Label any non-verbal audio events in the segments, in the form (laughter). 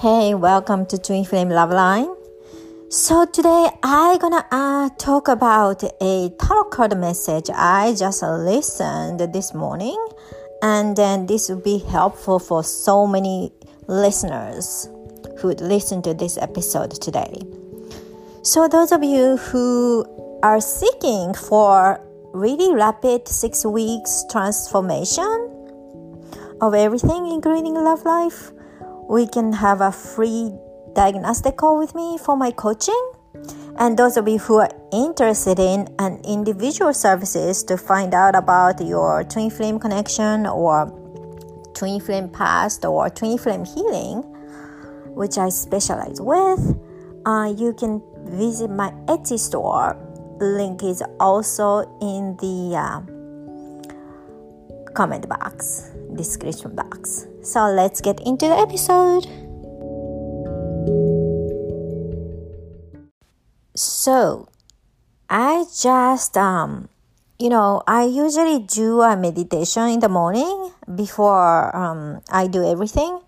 Hey, welcome to Twin Flame Love Line. So today I gonna uh, talk about a tarot card message I just listened this morning, and then this will be helpful for so many listeners who would listen to this episode today. So those of you who are seeking for really rapid six weeks transformation of everything, including love life we can have a free diagnostic call with me for my coaching. And those of you who are interested in an individual services to find out about your twin flame connection or twin flame past or twin flame healing, which I specialize with, uh, you can visit my Etsy store. Link is also in the uh, comment box, description box. So let's get into the episode. So, I just um you know, I usually do a meditation in the morning before um, I do everything,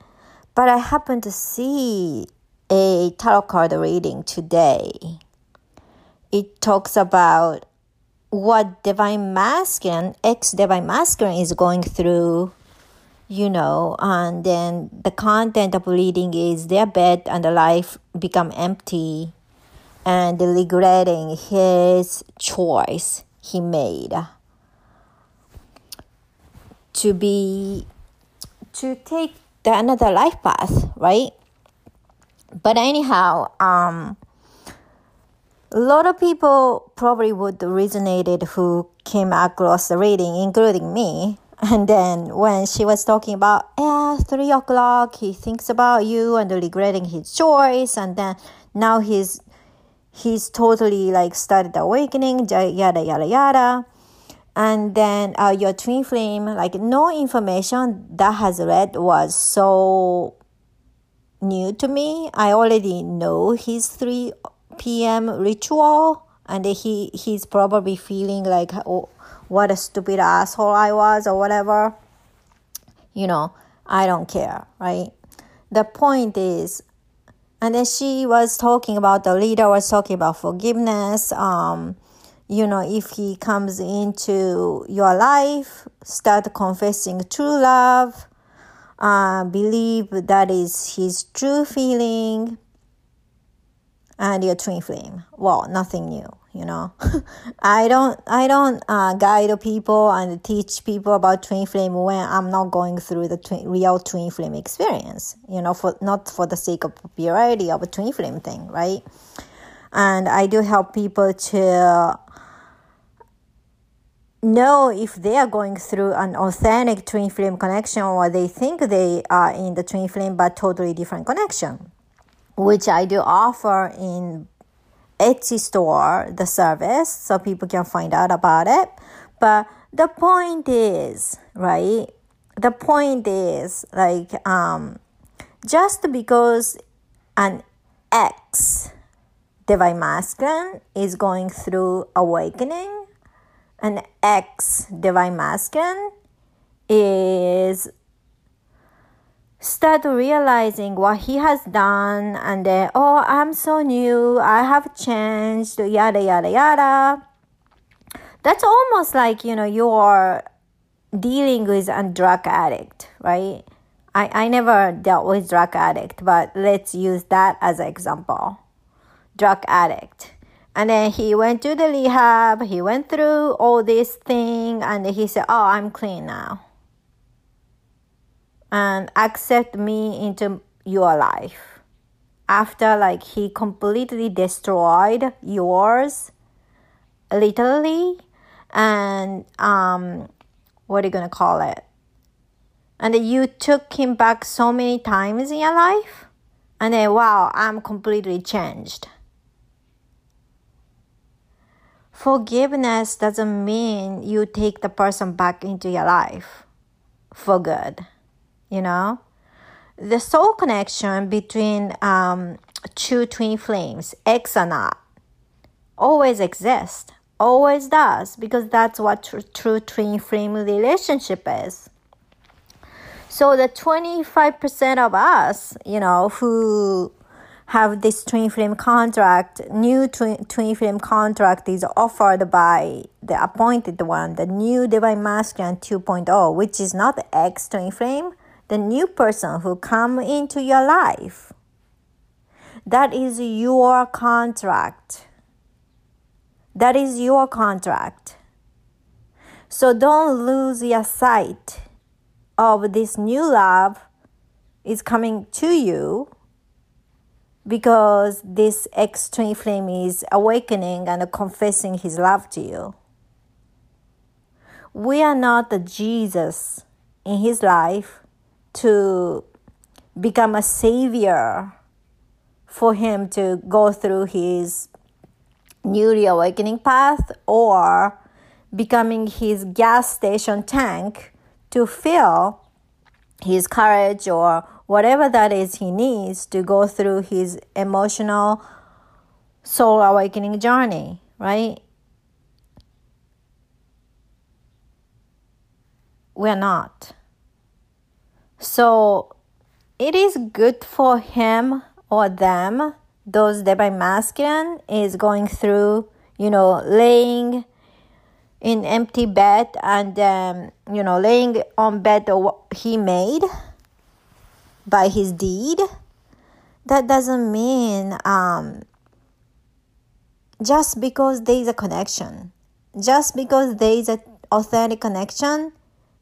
but I happened to see a tarot card reading today. It talks about what divine masculine, ex divine masculine is going through you know, and then the content of reading is their bed and the life become empty and regretting his choice he made to be to take the another life path, right? But anyhow, um a lot of people probably would resonated who came across the reading, including me, (laughs) and then when she was talking about, yeah, three o'clock, he thinks about you and regretting his choice, and then now he's he's totally like started awakening, yada yada yada. And then uh, your twin flame, like no information that has read was so new to me. I already know his 3 p.m. ritual, and he he's probably feeling like, oh, what a stupid asshole I was or whatever. You know, I don't care, right? The point is, and then she was talking about the leader was talking about forgiveness. Um, you know, if he comes into your life, start confessing true love, uh, believe that is his true feeling, and your twin flame. Well, nothing new you know? (laughs) I don't i don't uh, guide people and teach people about twin flame when i'm not going through the twin, real twin flame experience you know for not for the sake of popularity of a twin flame thing right? And i do help people to know if they are going through an authentic twin flame connection or they think they are in the twin flame but totally different connection which i do offer in Etsy store the service so people can find out about it. But the point is, right? The point is like um just because an ex divine masculine is going through awakening, an ex divine masculine is start realizing what he has done and then oh i'm so new. I have changed yada yada yada. That's almost like you know you're dealing with a drug addict right? I, I never dealt with drug addict but let's use that as an example. Drug addict. And then he went to the rehab he went through all this thing and he said oh i'm clean now and accept me into your life. After like he completely destroyed yours literally and um what are you gonna call it? And you took him back so many times in your life and then wow i'm completely changed. Forgiveness doesn't mean you take the person back into your life for good you know? The soul connection between um, two twin flames x or not always exists always does because that's what tr- true twin flame relationship is. So the 25% of us, you know, who have this twin flame contract, new twin, twin flame contract is offered by the appointed one, the new divine masculine 2.0, which is not ex twin flame, the new person who come into your life. That is your contract. That is your contract. So don't lose your sight of this new love is coming to you because this ex twin flame is awakening and confessing his love to you. We are not the Jesus in his life to become a savior for him to go through his newly awakening path or becoming his gas station tank to fill his courage or whatever that is he needs to go through his emotional soul awakening journey, right? We're not. So it is good for him or them, those divine masculine is going through, you know, laying in empty bed and um, you know laying on bed what he made by his deed. That doesn't mean um, just because there is a connection. Just because there is an authentic connection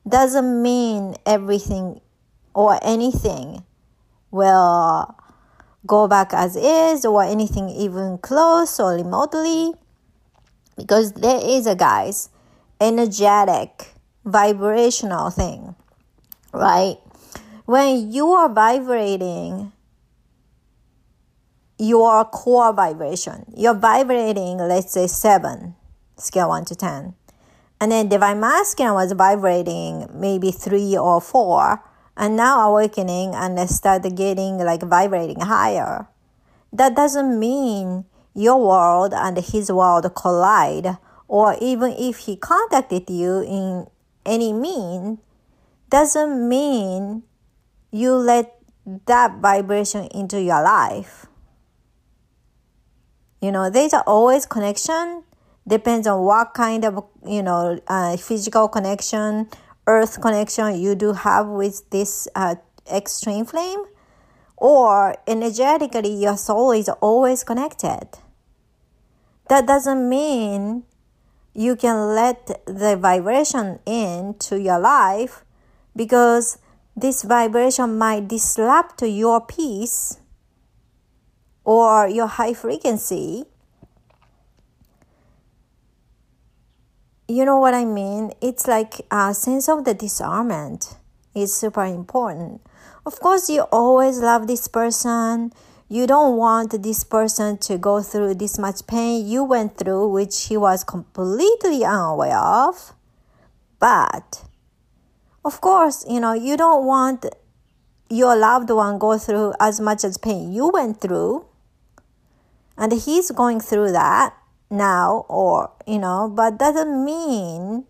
doesn't mean everything or anything will go back as is or anything even close or remotely. Because there is a guys energetic vibrational thing right? When you are vibrating your core vibration you're vibrating let's say 7 scale 1 to 10 and then divine masculine was vibrating maybe 3 or 4 and now awakening and start getting like vibrating higher that doesn't mean your world and his world collide, or even if he contacted you in any mean, doesn't mean you let that vibration into your life. You know, there's always connection. Depends on what kind of you know uh, physical connection, earth connection you do have with this uh, ex twin flame or energetically your soul is always connected. That doesn't mean you can let the vibration into your life because this vibration might disrupt your peace or your high frequency. You know what I mean? It's like a sense of the discernment is super important of course, you always love this person. You don't want this person to go through this much pain you went through, which he was completely unaware of. But, of course, you know, you don't want your loved one go through as much as pain you went through. And he's going through that now, or, you know, but doesn't mean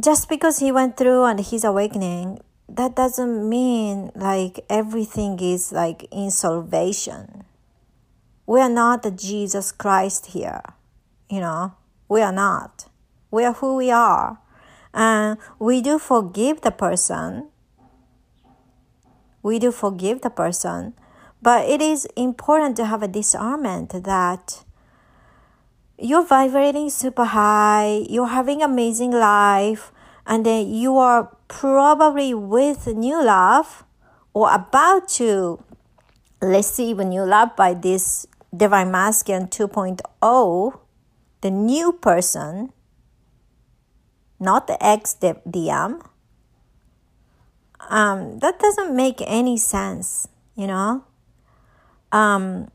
just because he went through and he's awakening, that doesn't mean like everything is like in salvation. We are not the Jesus Christ here, you know. We are not. We are who we are. And we do forgive the person. We do forgive the person. But it is important to have a discernment that you're vibrating super high, you're having amazing life, and then you are probably with new love or about to receive a new love by this divine masculine 2.0, the new person, not the ex DM. Um, that doesn't make any sense, you know. Um,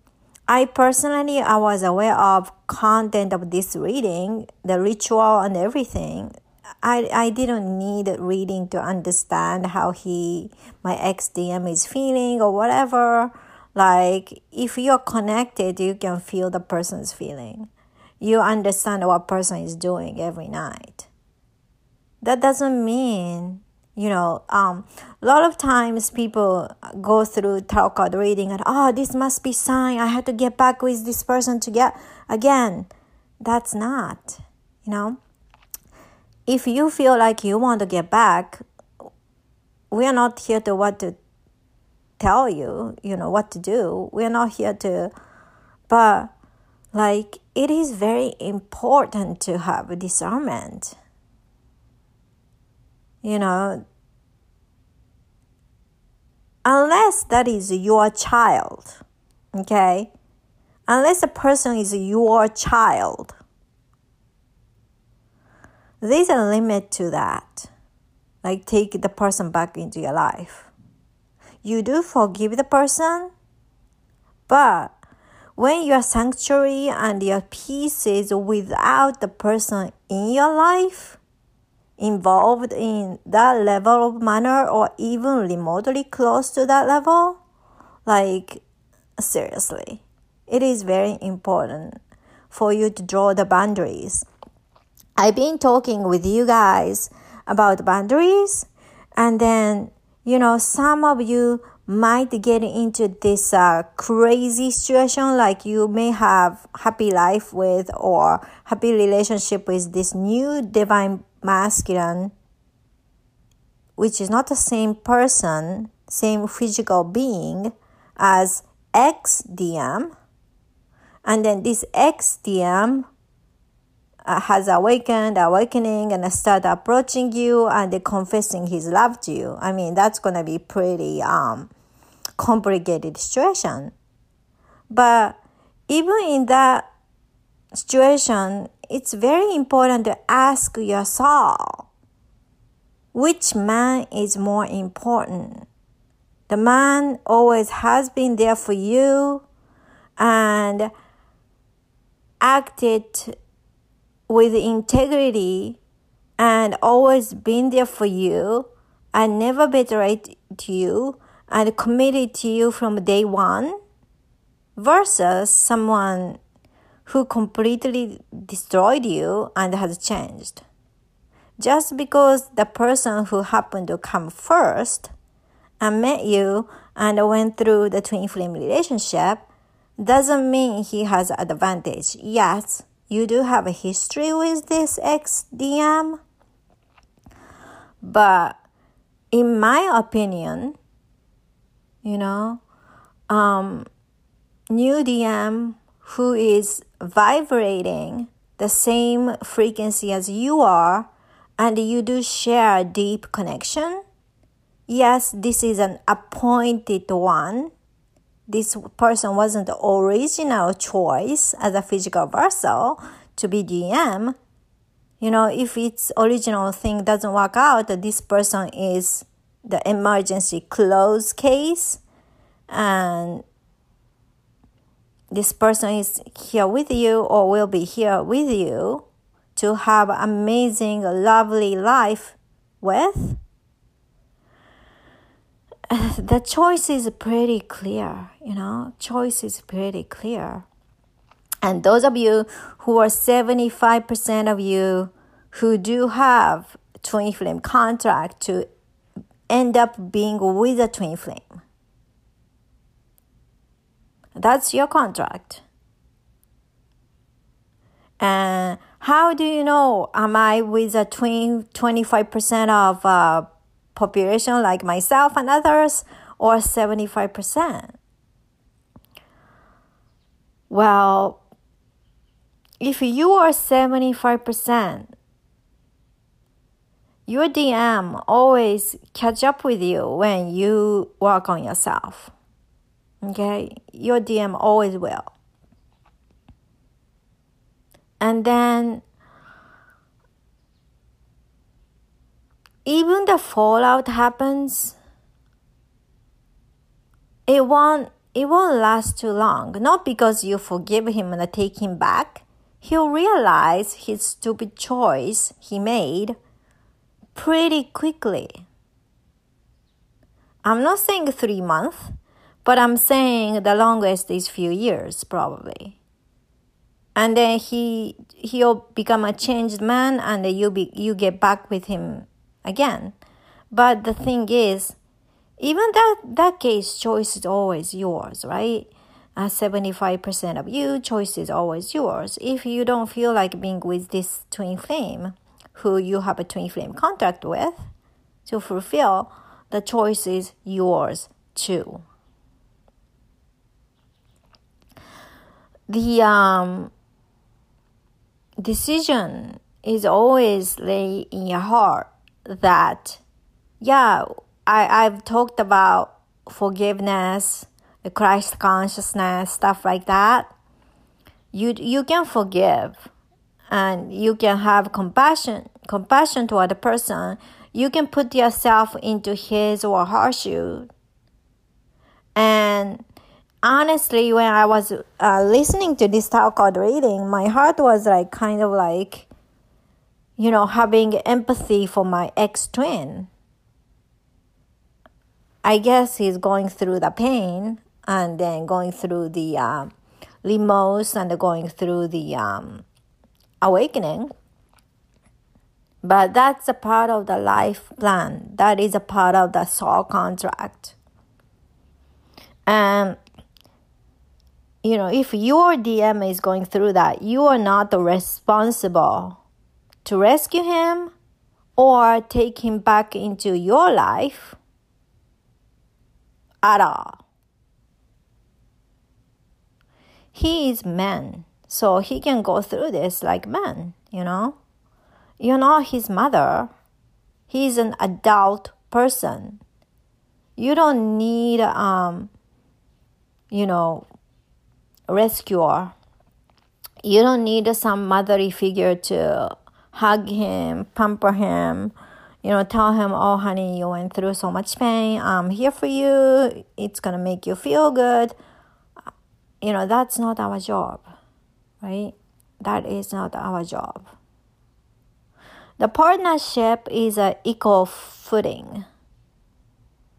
I personally I was aware of content of this reading, the ritual and everything. I, I didn't need reading to understand how he my ex DM is feeling or whatever. Like if you're connected, you can feel the person's feeling. You understand what person is doing every night. that doesn't mean you know um, a lot of times people go through tarot card reading and oh this must be sign. I had to get back with this person to get again that's not you know? If you feel like you want to get back we are not here to what to tell you you know what to do. We're not here to but like it is very important to have discernment you know unless that is your child, okay? Unless a person is your child, there's a limit to that. Like, take the person back into your life. You do forgive the person, but when your sanctuary and your peace is without the person in your life, involved in that level of manner or even remotely close to that level, like seriously, it is very important for you to draw the boundaries. I've been talking with you guys about boundaries, and then you know, some of you might get into this uh, crazy situation like you may have happy life with or happy relationship with this new divine masculine, which is not the same person, same physical being as XDM. And then this XDM uh, has awakened, awakening, and start approaching you and confessing his love to you. I mean, that's gonna be pretty um, complicated situation. But even in that situation, it's very important to ask yourself which man is more important. The man always has been there for you and acted with integrity and always been there for you and never betrayed you and committed to you from day one versus someone who completely destroyed you and has changed. Just because the person who happened to come first and met you and went through the twin flame relationship doesn't mean he has advantage. Yes, you do have a history with this XDM, but in my opinion, you know, um, new DM who is vibrating the same frequency as you are and you do share a deep connection, yes, this is an appointed one. This person wasn't the original choice as a physical vessel to be DM. You know, if its original thing doesn't work out, this person is the emergency close case and this person is here with you or will be here with you to have amazing lovely life with (sighs) the choice is pretty clear you know? Choice is pretty clear. And those of you who are 75% of you who do have twin flame contract to end up being with a twin flame that's your contract. And how do you know? Am I with a 20, 25% of uh, population like myself and others or 75%? Well, if you are 75%, your DM always catch up with you when you work on yourself. Okay, your DM always will. And then even the fallout happens, it won't it won't last too long. Not because you forgive him and take him back. He'll realize his stupid choice he made pretty quickly. I'm not saying three months. But I'm saying the longest is few years, probably. and then he he'll become a changed man and you be you get back with him again. But the thing is even that that case choice is always yours right? Uh, 75% of you choice is always yours. If you don't feel like being with this twin flame who you have a twin flame contract with to fulfill the choice is yours too the um decision is always lay in your heart that yeah I, I've talked about forgiveness, the Christ consciousness, stuff like that. You you can forgive and you can have compassion compassion toward the person. You can put yourself into his or her shoe. And honestly, when I was uh, listening to this tarot card reading, my heart was like kind of like, you know, having empathy for my ex twin. I guess he's going through the pain and then going through the uh, limos and going through the um, awakening. But that's a part of the life plan. That is a part of the soul contract. And you know, if your DM is going through that, you are not responsible to rescue him or take him back into your life at all. He is man, so he can go through this like man, you know? You're not his mother. He's an adult person. You don't need um you know rescuer. You don't need some motherly figure to hug him, pamper him, you know, tell him, oh, honey, you went through so much pain. I'm here for you. It's going to make you feel good. You know, that's not our job, right? That is not our job. The partnership is an equal footing.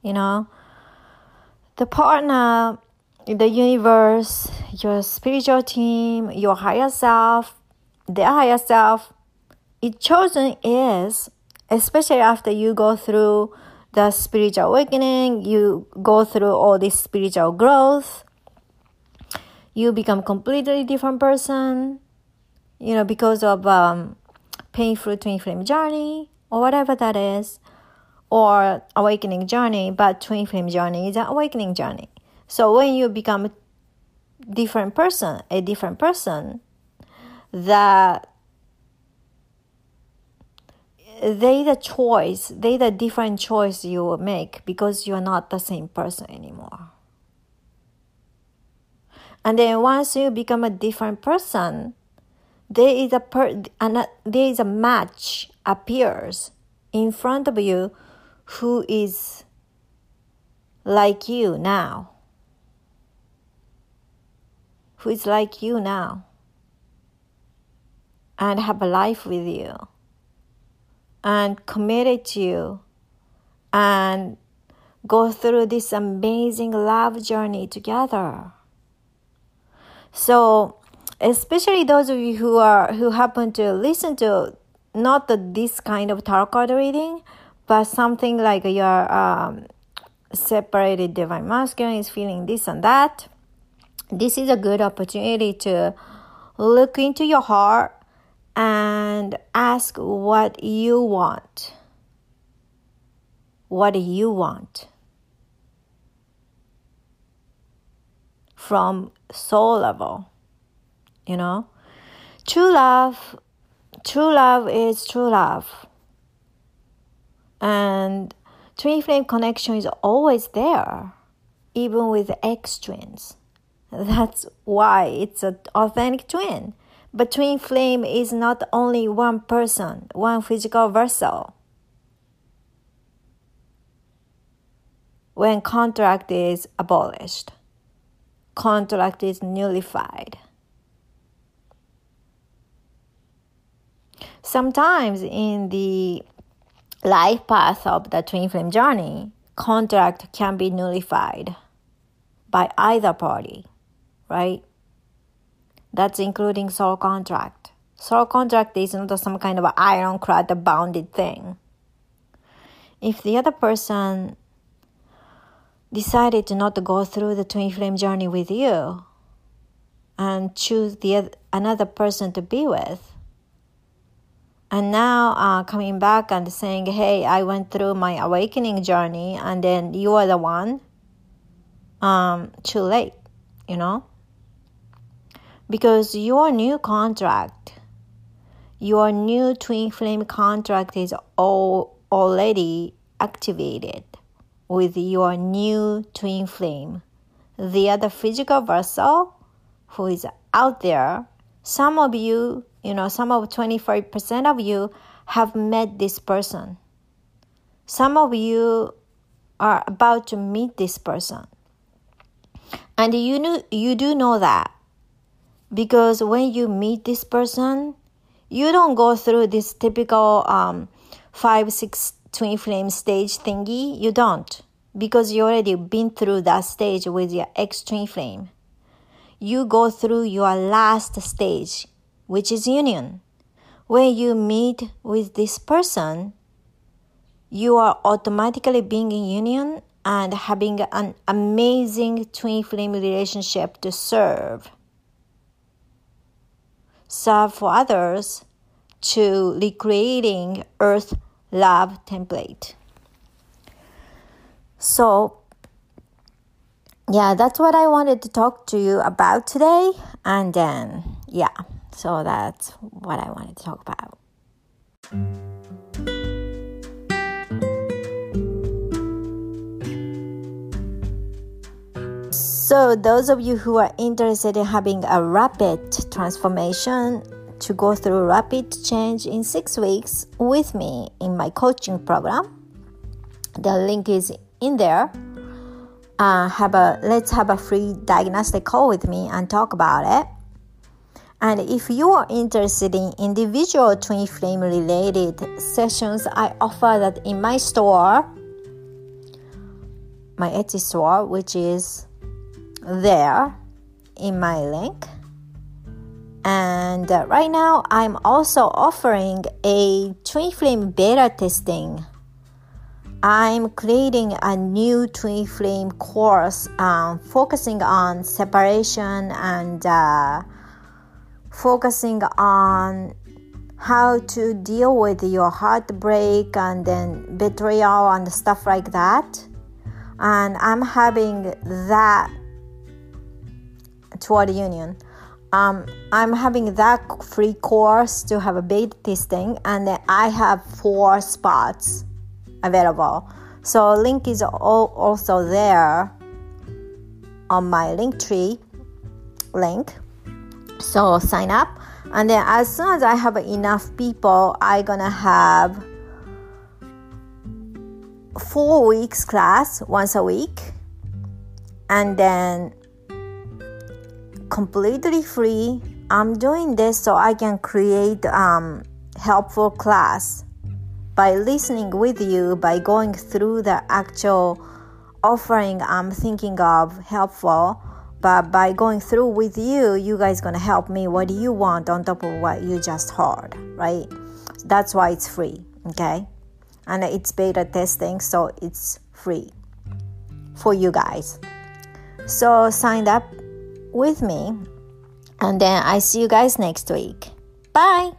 You know, the partner the universe, your spiritual team, your higher self, their higher self, it chosen is, especially after you go through the spiritual awakening, you go through all this spiritual growth, you become completely different person, you know, because of um, painful twin flame journey or whatever that is, or awakening journey, but twin flame journey is an awakening journey. So when you become different person, a different person, that they the choice, they the different choice you make because you're not the same person anymore. And then once you become a different person, there is a per, and there is a match appears in front of you who is like you now who is like you now and have a life with you and committed to you and go through this amazing love journey together. So, especially those of you who are who happen to listen to not the, this kind of tarot card reading, but something like your um, separated divine masculine is feeling this and that this is a good opportunity to look into your heart and ask what you want. What do you want? From soul level, you know? True love, true love is true love. And twin flame connection is always there, even with ex twins. That's why it's an authentic twin. But twin flame is not only one person, one physical vessel. When contract is abolished, contract is nullified. Sometimes in the life path of the twin flame journey, contract can be nullified by either party right? That's including soul contract. Soul contract is not some kind of ironclad bounded thing. If the other person decided to not go through the twin flame journey with you and choose the another person to be with, and now uh, coming back and saying, "Hey, I went through my awakening journey, and then you are the one." Um, too late, you know, because your new contract, your new twin flame contract is all already activated with your new twin flame. The other physical vessel who is out there, some of you, you know, some of 25% of you have met this person. Some of you are about to meet this person. And you know, you do know that because when you meet this person, you don't go through this typical um, five, six twin flame stage thingy. You don't because you already been through that stage with your ex twin flame. You go through your last stage, which is union. When you meet with this person, you are automatically being in union and having an amazing twin flame relationship to serve. Serve for others to recreating Earth love template. So, yeah, that's what I wanted to talk to you about today. And then, yeah, so that's what I wanted to talk about. So, those of you who are interested in having a rapid transformation to go through rapid change in six weeks with me in my coaching program, the link is in there. Uh, have a let's have a free diagnostic call with me and talk about it. And if you are interested in individual twin flame related sessions, I offer that in my store, my Etsy store, which is there in my link. And uh, right now, I'm also offering a twin flame beta testing. I'm creating a new twin flame course um, focusing on separation and uh, focusing on how to deal with your heartbreak and then betrayal and stuff like that. And I'm having that toward union. Um, I'm having that free course to have a beta testing, and I have four spots available. So link is also there on my Linktree link. So sign up, and then as soon as I have enough people, I gonna have four weeks class once a week, and then completely free. I'm doing this so I can create um, helpful class by listening with you, by going through the actual offering I'm thinking of helpful. But by going through with you, you guys gonna help me. What do you want on top of what you just heard, right? That's why it's free, okay? And it's beta testing, so it's free for you guys. So sign up with me. And then I see you guys next week. Bye.